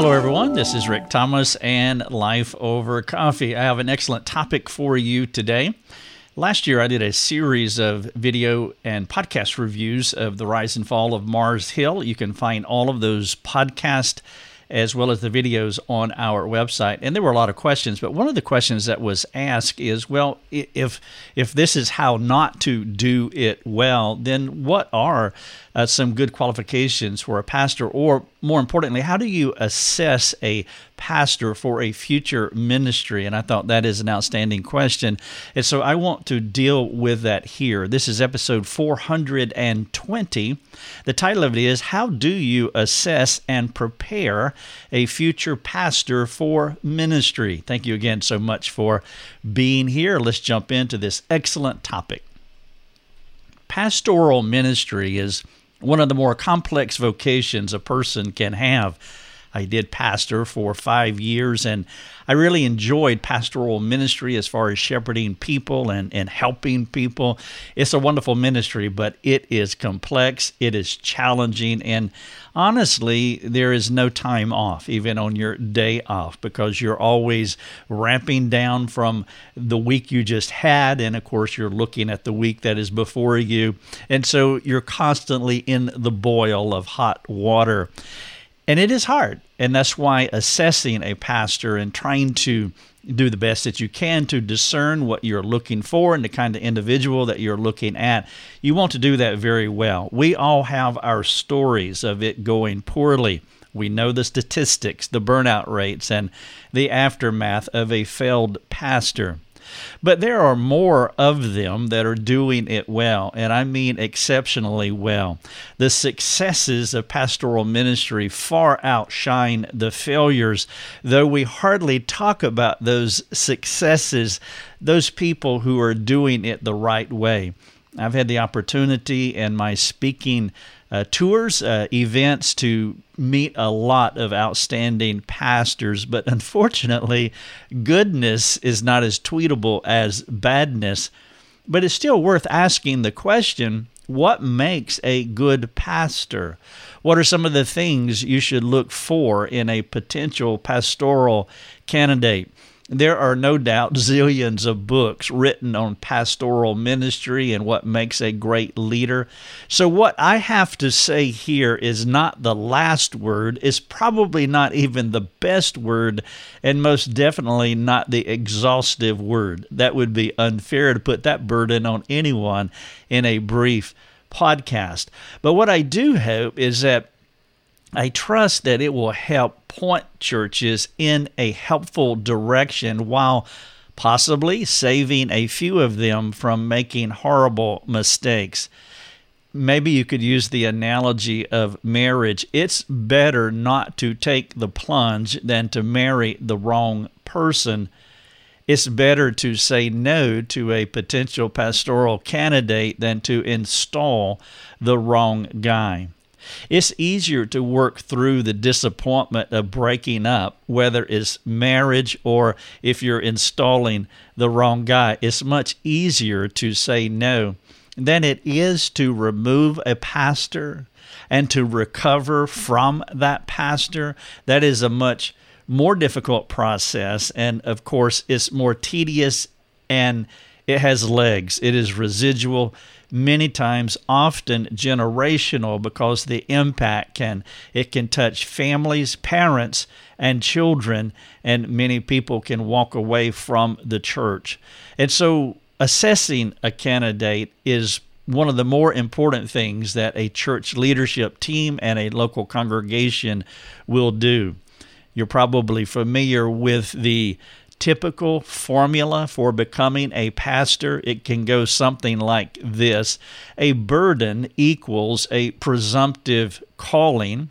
Hello, everyone. This is Rick Thomas and Life Over Coffee. I have an excellent topic for you today. Last year, I did a series of video and podcast reviews of the rise and fall of Mars Hill. You can find all of those podcast as well as the videos on our website. And there were a lot of questions, but one of the questions that was asked is, well, if if this is how not to do it well, then what are uh, some good qualifications for a pastor? Or more importantly, how do you assess a pastor for a future ministry? And I thought that is an outstanding question. And so I want to deal with that here. This is episode 420. The title of it is How Do You Assess and Prepare a Future Pastor for Ministry? Thank you again so much for being here. Let's jump into this excellent topic. Pastoral ministry is one of the more complex vocations a person can have. I did pastor for five years, and I really enjoyed pastoral ministry as far as shepherding people and, and helping people. It's a wonderful ministry, but it is complex, it is challenging, and honestly, there is no time off, even on your day off, because you're always ramping down from the week you just had. And of course, you're looking at the week that is before you. And so you're constantly in the boil of hot water. And it is hard. And that's why assessing a pastor and trying to do the best that you can to discern what you're looking for and the kind of individual that you're looking at. You want to do that very well. We all have our stories of it going poorly. We know the statistics, the burnout rates, and the aftermath of a failed pastor. But there are more of them that are doing it well, and I mean exceptionally well. The successes of pastoral ministry far outshine the failures, though we hardly talk about those successes, those people who are doing it the right way. I've had the opportunity in my speaking uh, tours, uh, events to meet a lot of outstanding pastors, but unfortunately, goodness is not as tweetable as badness. But it's still worth asking the question what makes a good pastor? What are some of the things you should look for in a potential pastoral candidate? There are no doubt zillions of books written on pastoral ministry and what makes a great leader. So, what I have to say here is not the last word, it's probably not even the best word, and most definitely not the exhaustive word. That would be unfair to put that burden on anyone in a brief podcast. But what I do hope is that I trust that it will help point churches in a helpful direction while possibly saving a few of them from making horrible mistakes. Maybe you could use the analogy of marriage. It's better not to take the plunge than to marry the wrong person. It's better to say no to a potential pastoral candidate than to install the wrong guy. It's easier to work through the disappointment of breaking up, whether it's marriage or if you're installing the wrong guy. It's much easier to say no than it is to remove a pastor and to recover from that pastor. That is a much more difficult process. And of course, it's more tedious and it has legs, it is residual many times often generational because the impact can it can touch families parents and children and many people can walk away from the church. And so assessing a candidate is one of the more important things that a church leadership team and a local congregation will do. You're probably familiar with the typical formula for becoming a pastor, it can go something like this A burden equals a presumptive calling.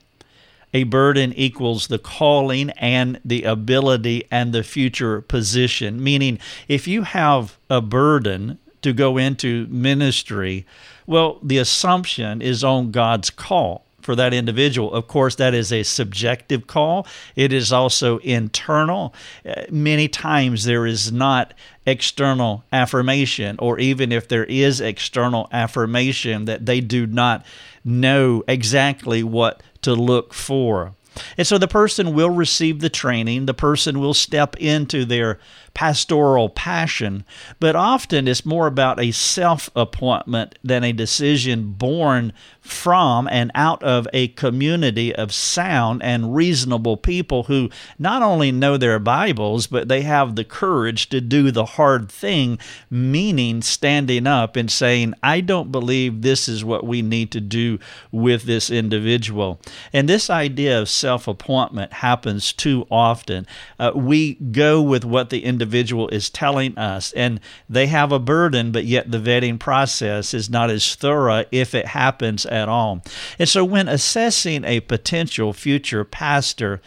A burden equals the calling and the ability and the future position. Meaning, if you have a burden to go into ministry, well, the assumption is on God's call for that individual. Of course, that is a subjective call, it is also internal. Uh, many times there is not external affirmation, or even if there is external affirmation, that they do not know exactly what to look for. And so the person will receive the training, the person will step into their pastoral passion, but often it's more about a self appointment than a decision born from and out of a community of sound and reasonable people who not only know their Bibles, but they have the courage to do the hard thing, meaning standing up and saying, I don't believe this is what we need to do with this individual. And this idea of self appointment happens too often. Uh, we go with what the individual is telling us, and they have a burden, but yet the vetting process is not as thorough if it happens at all. And so, when assessing a potential future pastor,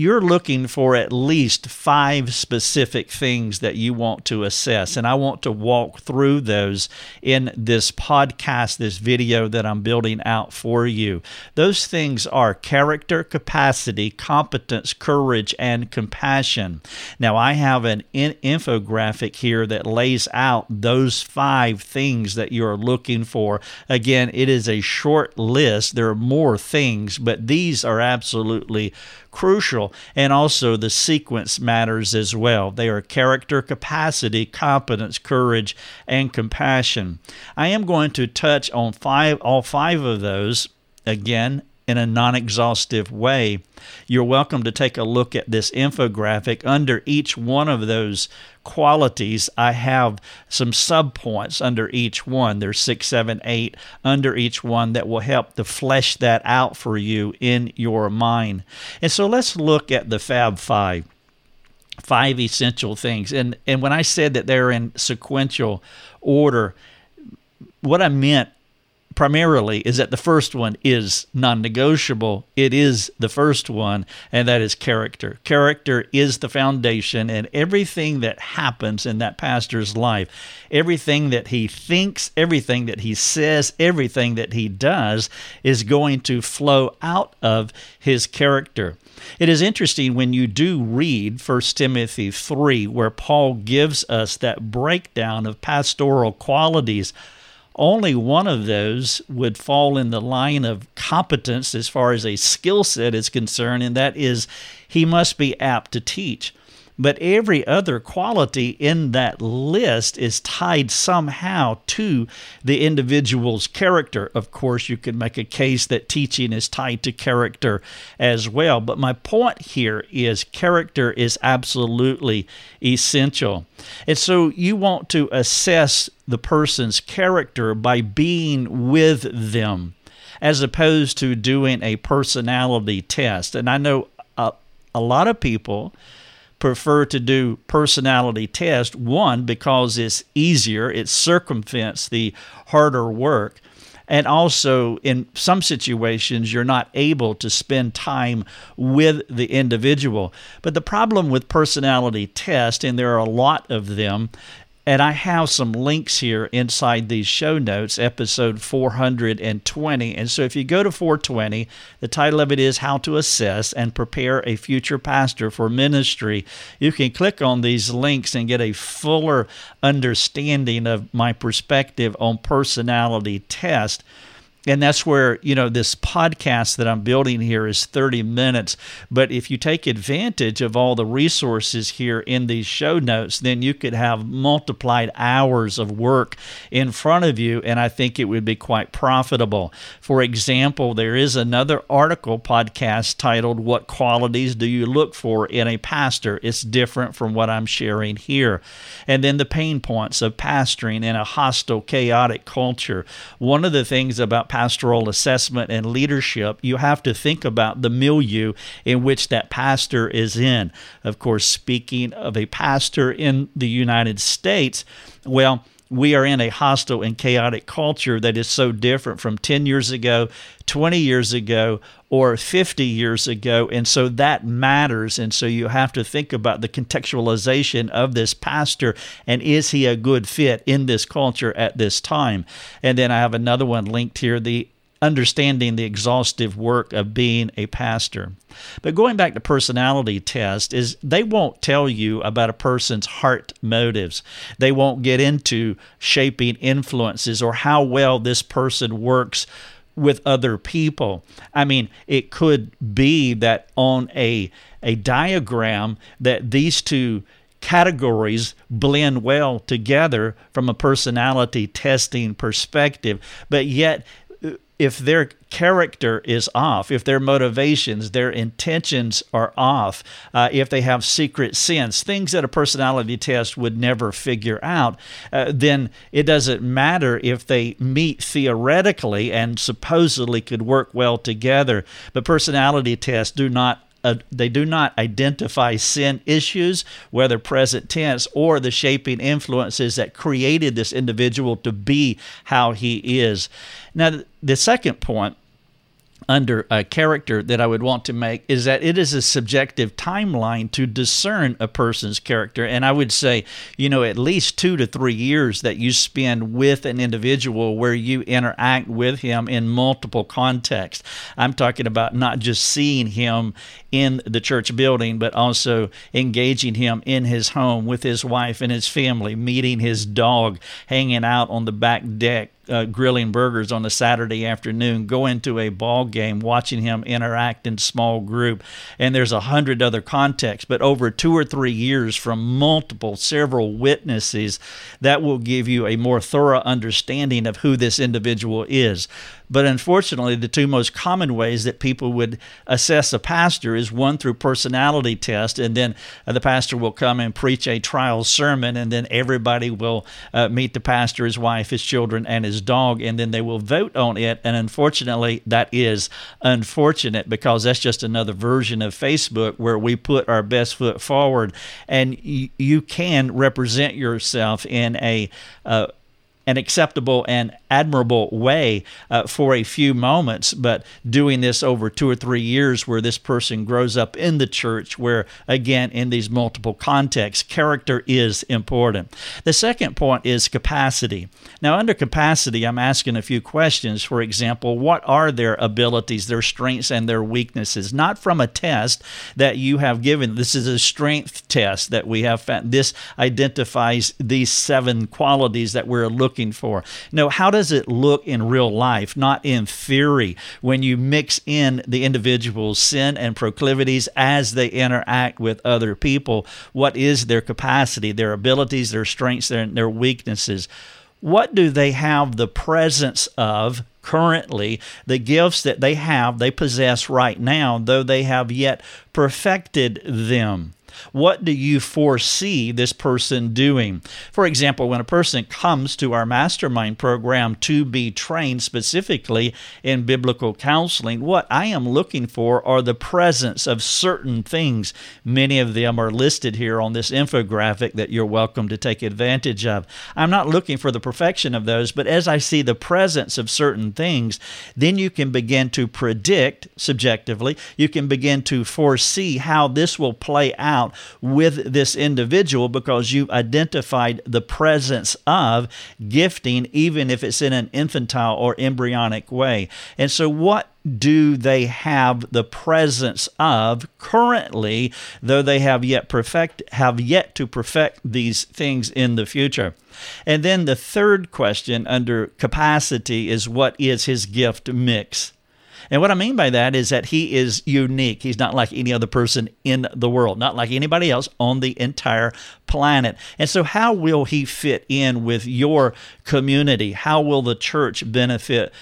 you're looking for at least five specific things that you want to assess. And I want to walk through those in this podcast, this video that I'm building out for you. Those things are character, capacity, competence, courage, and compassion. Now, I have an in- infographic here that lays out those five things that you're looking for. Again, it is a short list. There are more things, but these are absolutely crucial. And also the sequence matters as well. They are character, capacity, competence, courage, and compassion. I am going to touch on five all five of those again in a non exhaustive way. You're welcome to take a look at this infographic. Under each one of those qualities, I have some subpoints under each one. There's six, seven, eight under each one that will help to flesh that out for you in your mind. And so let's look at the Fab Five five essential things. And and when I said that they're in sequential order, what I meant primarily is that the first one is non negotiable. It is the first one, and that is character. Character is the foundation, and everything that happens in that pastor's life, everything that he thinks, everything that he says, everything that he does is going to flow out of his character. It is interesting when you do read 1 Timothy 3, where Paul gives us that breakdown of pastoral qualities only one of those would fall in the line of competence as far as a skill set is concerned, and that is he must be apt to teach. But every other quality in that list is tied somehow to the individual's character. Of course, you could make a case that teaching is tied to character as well. But my point here is character is absolutely essential. And so you want to assess the person's character by being with them as opposed to doing a personality test. And I know a, a lot of people prefer to do personality test one because it's easier it circumvents the harder work and also in some situations you're not able to spend time with the individual. But the problem with personality test and there are a lot of them and I have some links here inside these show notes, episode 420. And so if you go to 420, the title of it is How to Assess and Prepare a Future Pastor for Ministry. You can click on these links and get a fuller understanding of my perspective on personality test and that's where you know this podcast that i'm building here is 30 minutes. But if you take advantage of all the resources here in these show notes then you could have multiplied hours of work in front of you and i think it would be quite profitable. For example there is another article podcast titled what qualities do you look for in a pastor? It's different from what i'm sharing here. And then the pain points of pastoring in a hostile chaotic culture. One of the things about pastoral assessment and leadership, you have to think about the milieu in which that pastor is in. Of course, speaking of a pastor in the United States, well, we are in a hostile and chaotic culture that is so different from 10 years ago, 20 years ago, or 50 years ago. And so that matters. And so you have to think about the contextualization of this pastor and is he a good fit in this culture at this time? And then I have another one linked here the understanding the exhaustive work of being a pastor. But going back to personality test is they won't tell you about a person's heart motives. They won't get into shaping influences or how well this person works with other people. I mean, it could be that on a a diagram that these two categories blend well together from a personality testing perspective, but yet if their character is off, if their motivations, their intentions are off, uh, if they have secret sins, things that a personality test would never figure out, uh, then it doesn't matter if they meet theoretically and supposedly could work well together. But personality tests do not uh, they do not identify sin issues, whether present tense or the shaping influences that created this individual to be how he is. Now, the second point under a character that I would want to make is that it is a subjective timeline to discern a person's character. And I would say, you know, at least two to three years that you spend with an individual where you interact with him in multiple contexts. I'm talking about not just seeing him in the church building, but also engaging him in his home with his wife and his family, meeting his dog, hanging out on the back deck uh, grilling burgers on a Saturday afternoon, going to a ball game, watching him interact in small group, and there's a hundred other contexts. But over two or three years, from multiple, several witnesses, that will give you a more thorough understanding of who this individual is. But unfortunately, the two most common ways that people would assess a pastor is one through personality test, and then uh, the pastor will come and preach a trial sermon, and then everybody will uh, meet the pastor, his wife, his children, and his dog, and then they will vote on it. And unfortunately, that is unfortunate because that's just another version of Facebook where we put our best foot forward, and y- you can represent yourself in a uh, an acceptable and admirable way uh, for a few moments, but doing this over two or three years where this person grows up in the church, where again, in these multiple contexts, character is important. The second point is capacity. Now, under capacity, I'm asking a few questions. For example, what are their abilities, their strengths, and their weaknesses? Not from a test that you have given. This is a strength test that we have found. This identifies these seven qualities that we're looking for. No, how does it look in real life, not in theory, when you mix in the individual's sin and proclivities as they interact with other people? What is their capacity, their abilities, their strengths, their, their weaknesses? What do they have the presence of currently, the gifts that they have, they possess right now, though they have yet perfected them? What do you foresee this person doing? For example, when a person comes to our mastermind program to be trained specifically in biblical counseling, what I am looking for are the presence of certain things. Many of them are listed here on this infographic that you're welcome to take advantage of. I'm not looking for the perfection of those, but as I see the presence of certain things, then you can begin to predict subjectively, you can begin to foresee how this will play out with this individual because you've identified the presence of gifting, even if it's in an infantile or embryonic way. And so, what do they have the presence of currently, though they have yet perfect have yet to perfect these things in the future? And then the third question under capacity is what is his gift mix? And what I mean by that is that he is unique. He's not like any other person in the world, not like anybody else on the entire planet. And so, how will he fit in with your community? How will the church benefit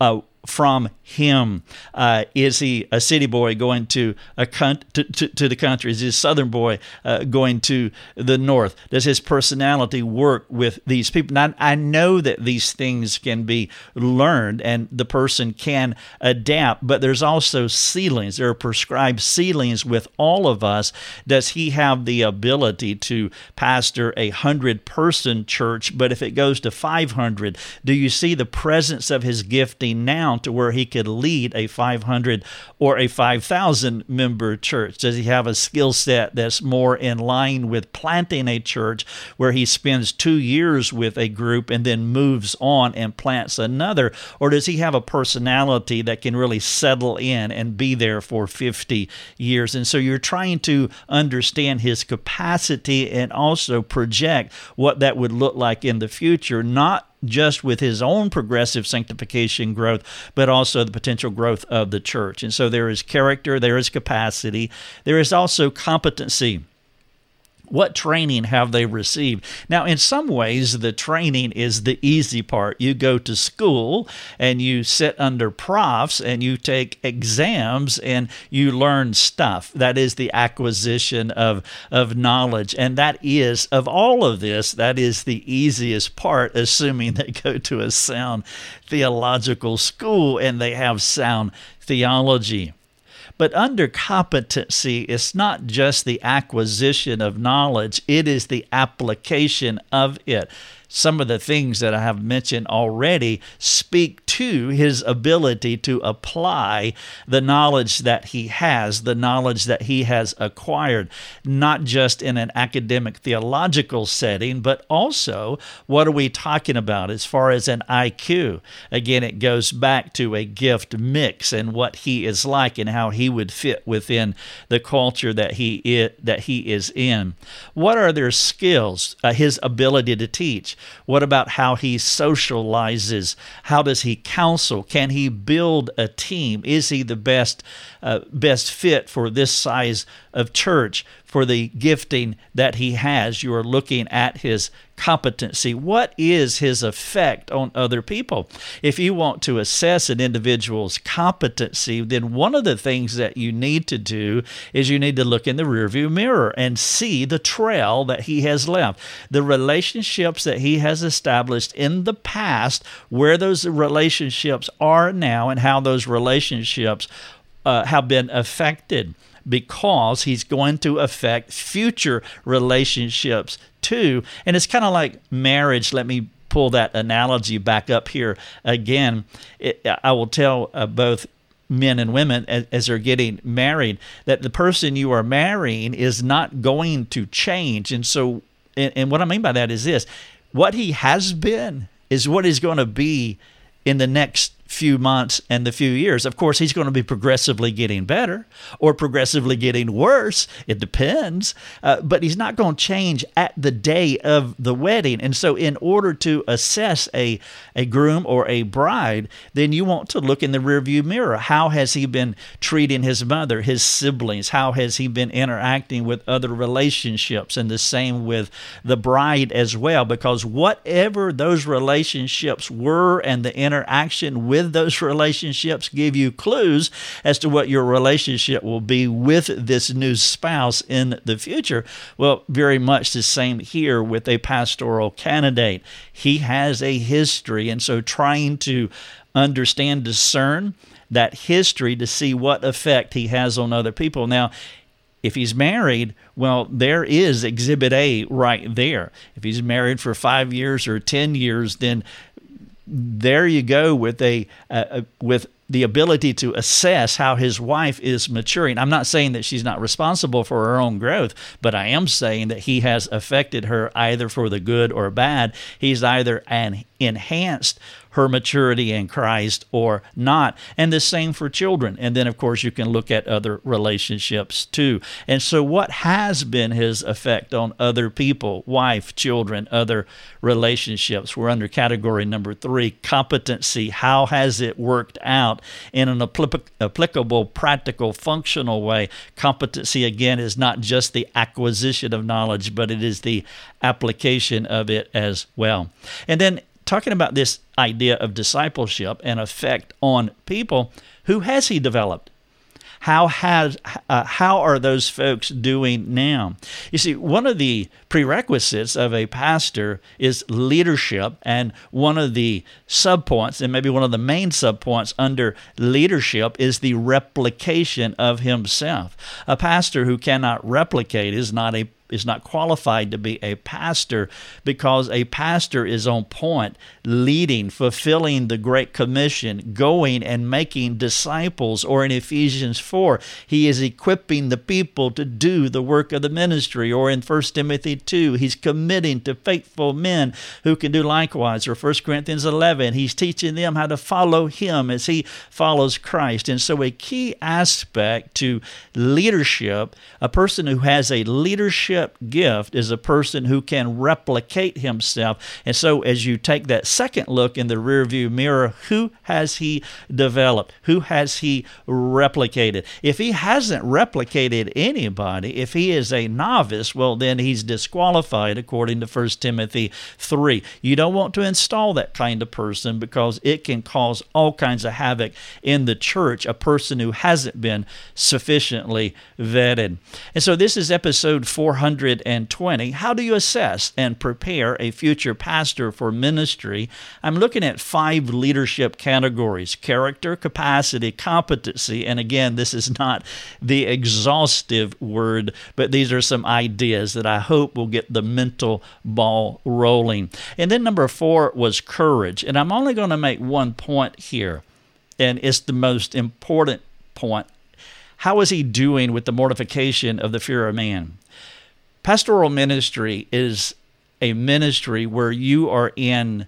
uh, from him? Uh, is he a city boy going to a con- to, to, to, the country? Is he a southern boy uh, going to the north? Does his personality work with these people? Now, I know that these things can be learned and the person can adapt, but there's also ceilings. There are prescribed ceilings with all of us. Does he have the ability to pastor a hundred person church? But if it goes to 500, do you see the presence of his gifting now to where he could lead a 500 or a 5,000 member church? Does he have a skill set that's more in line with planting a church where he spends two years with a group and then moves on and plants another? Or does he have a personality that can really settle in and be there for 50 years? And so you're trying to understand his capacity and also project what that would look like in the future, not just with his own progressive sanctification growth, but also the potential growth of the church. And so there is character, there is capacity, there is also competency. What training have they received? Now, in some ways, the training is the easy part. You go to school and you sit under profs and you take exams and you learn stuff. That is the acquisition of, of knowledge. And that is, of all of this, that is the easiest part, assuming they go to a sound theological school and they have sound theology. But under competency, it's not just the acquisition of knowledge, it is the application of it some of the things that I have mentioned already speak to his ability to apply the knowledge that he has, the knowledge that he has acquired, not just in an academic theological setting, but also what are we talking about as far as an IQ? Again, it goes back to a gift mix and what he is like and how he would fit within the culture that he is, that he is in. What are their skills? Uh, his ability to teach what about how he socializes? How does he counsel? Can he build a team? Is he the best uh, best fit for this size of church? For the gifting that he has. You are looking at his competency. What is his effect on other people? If you want to assess an individual's competency, then one of the things that you need to do is you need to look in the rearview mirror and see the trail that he has left, the relationships that he has established in the past, where those relationships are now, and how those relationships uh, have been affected because he's going to affect future relationships too. And it's kind of like marriage. Let me pull that analogy back up here again. It, I will tell uh, both men and women as, as, they're getting married that the person you are marrying is not going to change. And so, and, and what I mean by that is this what he has been is what he's going to be in the next few months and the few years. Of course, he's going to be progressively getting better or progressively getting worse. It depends. Uh, but he's not going to change at the day of the wedding. And so, in order to assess a, a groom or a bride, then you want to look in the rearview mirror. How has he been treating his mother, his siblings? How has he been interacting with other relationships? And the same with the bride as well, because whatever those relationships were and the interaction with those relationships give you clues as to what your relationship will be with this new spouse in the future. Well, very much the same here with a pastoral candidate. He has a history, and so trying to understand, discern that history to see what effect he has on other people. Now, if he's married, well, there is exhibit A right there. If he's married for five years or 10 years, then there you go with a uh, with the ability to assess how his wife is maturing. I'm not saying that she's not responsible for her own growth, but I am saying that he has affected her either for the good or bad. He's either an enhanced her maturity in Christ or not. And the same for children. And then, of course, you can look at other relationships too. And so, what has been his effect on other people, wife, children, other relationships? We're under category number three competency. How has it worked out in an applicable, practical, functional way? Competency, again, is not just the acquisition of knowledge, but it is the application of it as well. And then talking about this idea of discipleship and effect on people, who has he developed? How has uh, how are those folks doing now? You see, one of the prerequisites of a pastor is leadership, and one of the subpoints, and maybe one of the main subpoints under leadership, is the replication of himself. A pastor who cannot replicate is not a is not qualified to be a pastor because a pastor is on point, leading, fulfilling the Great Commission, going and making disciples. Or in Ephesians 4, he is equipping the people to do the work of the ministry. Or in 1 Timothy 2, he's committing to faithful men who can do likewise. Or 1 Corinthians 11, he's teaching them how to follow him as he follows Christ. And so, a key aspect to leadership, a person who has a leadership gift is a person who can replicate himself. And so, as you take that second look in the rearview mirror, who has he developed? Who has he replicated? If he hasn't replicated anybody, if he is a novice, well, then he's disqualified according to 1 Timothy 3. You don't want to install that kind of person because it can cause all kinds of havoc in the church, a person who hasn't been sufficiently vetted. And so this is episode 420. How do you assess and prepare a future pastor for ministry? I'm looking at five leadership categories character, capacity, competency. And again, this is not the exhaustive word, but these are some ideas that I hope will get the mental ball rolling. And then number four was courage. And I'm only going to make one point here, and it's the most important point how is he doing with the mortification of the fear of man? Pastoral ministry is a ministry where you are in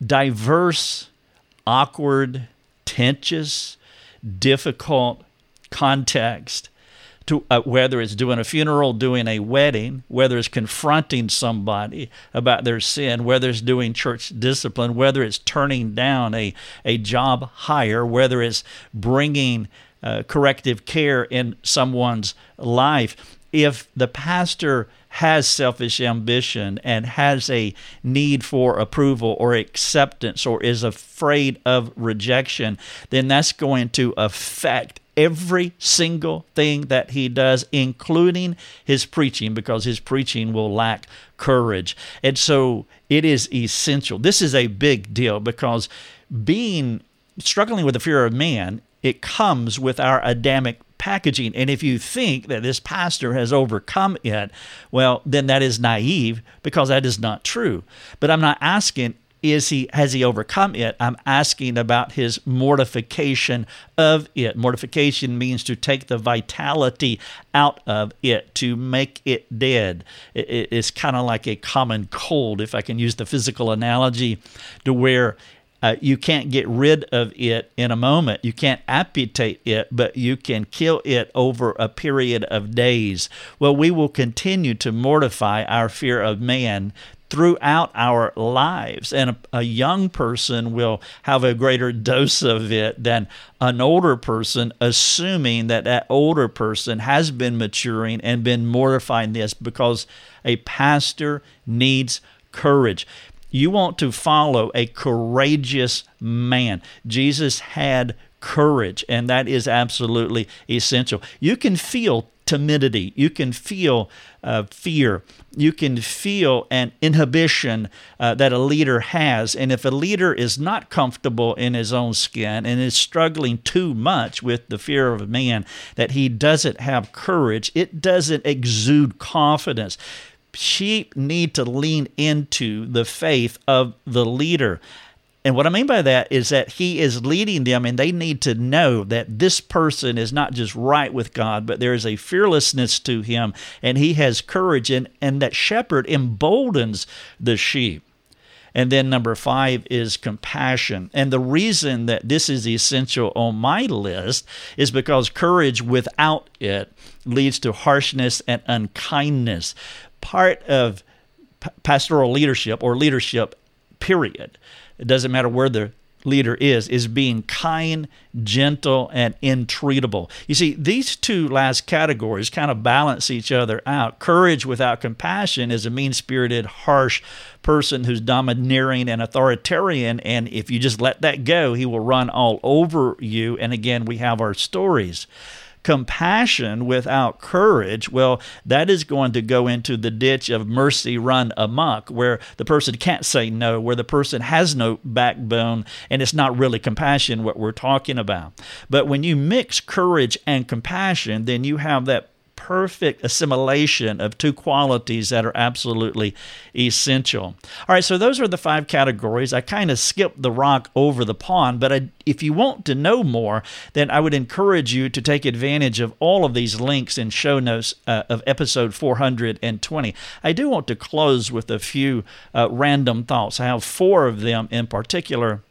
diverse, awkward, tenuous, difficult context. To, uh, whether it's doing a funeral, doing a wedding, whether it's confronting somebody about their sin, whether it's doing church discipline, whether it's turning down a, a job hire, whether it's bringing uh, corrective care in someone's life. If the pastor has selfish ambition and has a need for approval or acceptance or is afraid of rejection, then that's going to affect every single thing that he does, including his preaching, because his preaching will lack courage. And so it is essential. This is a big deal because being struggling with the fear of man it comes with our Adamic packaging. And if you think that this pastor has overcome it, well, then that is naive because that is not true. But I'm not asking is he has he overcome it i'm asking about his mortification of it mortification means to take the vitality out of it to make it dead it's kind of like a common cold if i can use the physical analogy to where uh, you can't get rid of it in a moment. You can't amputate it, but you can kill it over a period of days. Well, we will continue to mortify our fear of man throughout our lives. And a, a, young person will have a greater dose of it than an older person, assuming that that older person has been maturing and been mortifying this because a pastor needs courage. You want to follow a courageous man. Jesus had courage, and that is absolutely essential. You can feel timidity, you can feel uh, fear, you can feel an inhibition uh, that a leader has. And if a leader is not comfortable in his own skin and is struggling too much with the fear of man, that he doesn't have courage, it doesn't exude confidence sheep need to lean into the faith of the leader. And what I mean by that is that he is leading them, and they need to know that this person is not just right with God, but there is a fearlessness to him, and he has courage, and, and that shepherd emboldens the sheep. And then number five is compassion. And the reason that this is essential on my list is because courage without it leads to harshness and unkindness part of pastoral leadership or leadership, period. It doesn't matter where the leader is, is being kind, gentle, and entreatable. You see, these two last categories kind of balance each other out. Courage without compassion is a mean spirited, harsh person who's domineering and authoritarian. And if you just let that go, he will run all over you. And again, we have our stories compassion without courage, well, that is going to go into the ditch of mercy run amok, where the person can't say no, where the person has no backbone, and it's not really compassion what we're talking about. But when you mix courage and compassion, then you have that perfect assimilation of two qualities that are absolutely essential. All right, so those are the five categories. I kind of skipped the rock over the pond, but I, if you want to know more, then I would encourage you to take advantage of all of these links and show notes uh, of episode 420. I do want to close with a few uh, random thoughts. I have four of them in particular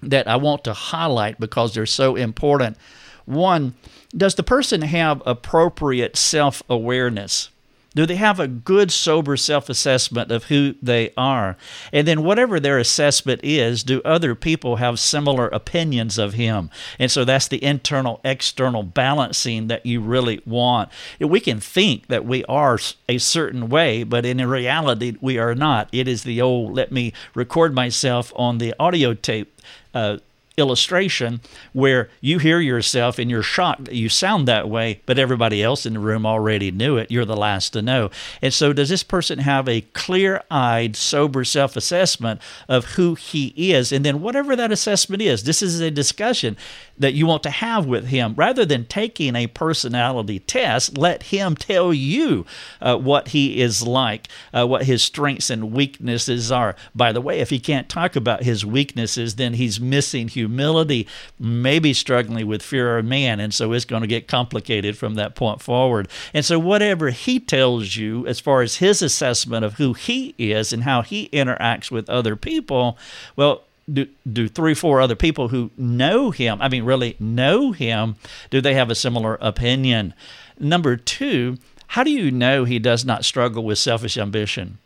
that I want to highlight because they're so important. One, does the person have appropriate self awareness? Do they have a good, sober self assessment of who they are? And then, whatever their assessment is, do other people have similar opinions of him? And so that's the internal external balancing that you really want. We can think that we are a certain way, but in reality, we are not. It is the old let me record myself on the audio tape. Uh, illustration where you hear yourself and you're shocked that you sound that way, but everybody else in the room already knew it. You're the last to know. And so, does this person have a clear eyed, sober self assessment of who he is? And then, whatever that assessment is, this is a discussion that you want to have with him. Rather than taking a personality test, let him tell you uh, what he is like, uh, what his strengths and weaknesses are. By the way, if he can't talk about his weaknesses, then he's missing humility, maybe struggling with fear of man. And so it's going to get complicated from that point forward. And so, whatever he tells you as far as his assessment of who he is and how he interacts with other people, well, do, do three, four other people who know him, I mean, really know him, do they have a similar opinion? Number two, how do you know he does not struggle with selfish ambition?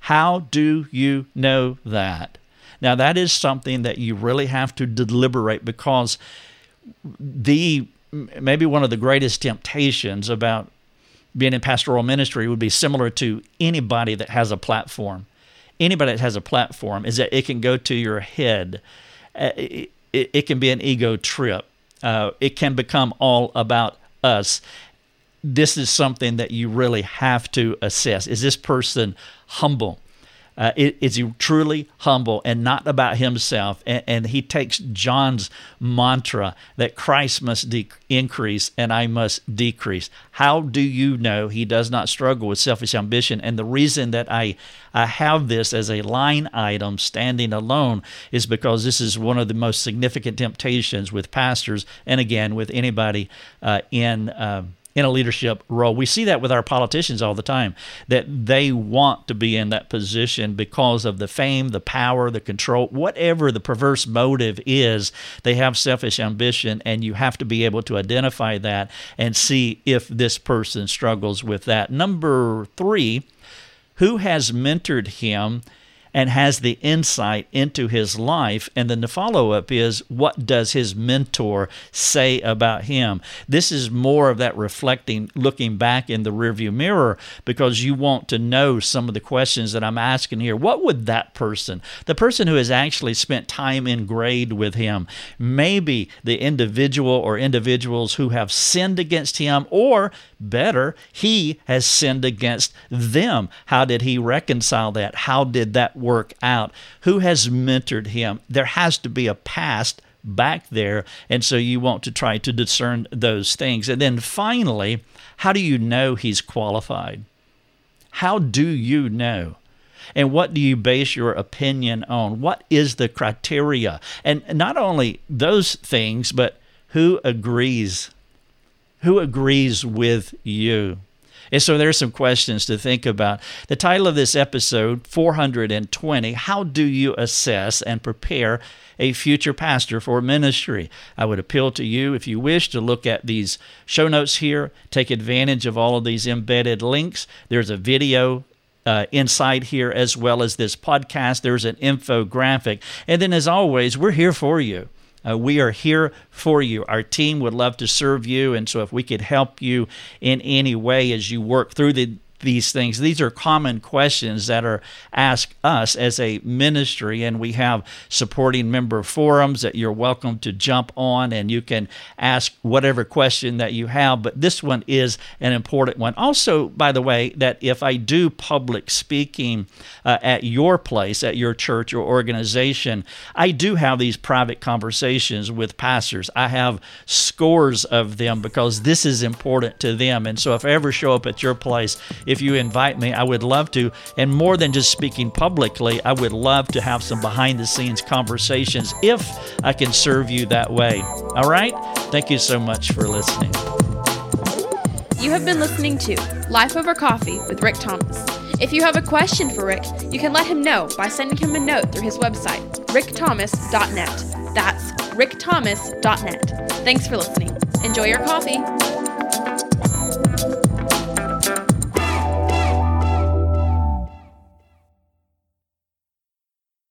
How do you know that? Now, that is something that you really have to deliberate because the maybe one of the greatest temptations about being in pastoral ministry would be similar to anybody that has a platform anybody that has a platform is that it can go to your head. Uh, it, it, it, can be an ego trip. Uh, it can become all about us. This is something that you really have to assess. Is this person humble? Uh, is he truly humble and not about himself? And, and he takes John's mantra that Christ must de- increase and I must decrease. How do you know he does not struggle with selfish ambition? And the reason that I, I have this as a line item standing alone is because this is one of the most significant temptations with pastors and again with anybody uh, in. Uh, in a leadership role. We see that with our politicians all the time, that they want to be in that position because of the fame, the power, the control, whatever the perverse motive is, they have selfish ambition, and you have to be able to identify that and see if this person struggles with that. Number three, who has mentored him? And has the insight into his life. And then the follow up is what does his mentor say about him? This is more of that reflecting, looking back in the rearview mirror because you want to know some of the questions that I'm asking here. What would that person, the person who has actually spent time in grade with him, maybe the individual or individuals who have sinned against him, or better, he has sinned against them. How did he reconcile that? How did that work out? Who has mentored him? There has to be a past back there. And so you want to try to discern those things. And then finally, how do you know he's qualified? How do you know? And what do you base your opinion on? What is the criteria? And not only those things, but who agrees? Who agrees with you? And so there's some questions to think about. The title of this episode, 420 How Do You Assess and Prepare a Future Pastor for Ministry? I would appeal to you, if you wish, to look at these show notes here, take advantage of all of these embedded links. There's a video uh, inside here as well as this podcast. There's an infographic. And then, as always, we're here for you. Uh, we are here for you. Our team would love to serve you. And so, if we could help you in any way as you work through the these things. These are common questions that are asked us as a ministry, and we have supporting member forums that you're welcome to jump on and you can ask whatever question that you have. But this one is an important one. Also, by the way, that if I do public speaking uh, at your place, at your church or organization, I do have these private conversations with pastors. I have scores of them because this is important to them. And so if I ever show up at your place, if you invite me, I would love to. And more than just speaking publicly, I would love to have some behind the scenes conversations if I can serve you that way. All right? Thank you so much for listening. You have been listening to Life Over Coffee with Rick Thomas. If you have a question for Rick, you can let him know by sending him a note through his website, rickthomas.net. That's rickthomas.net. Thanks for listening. Enjoy your coffee.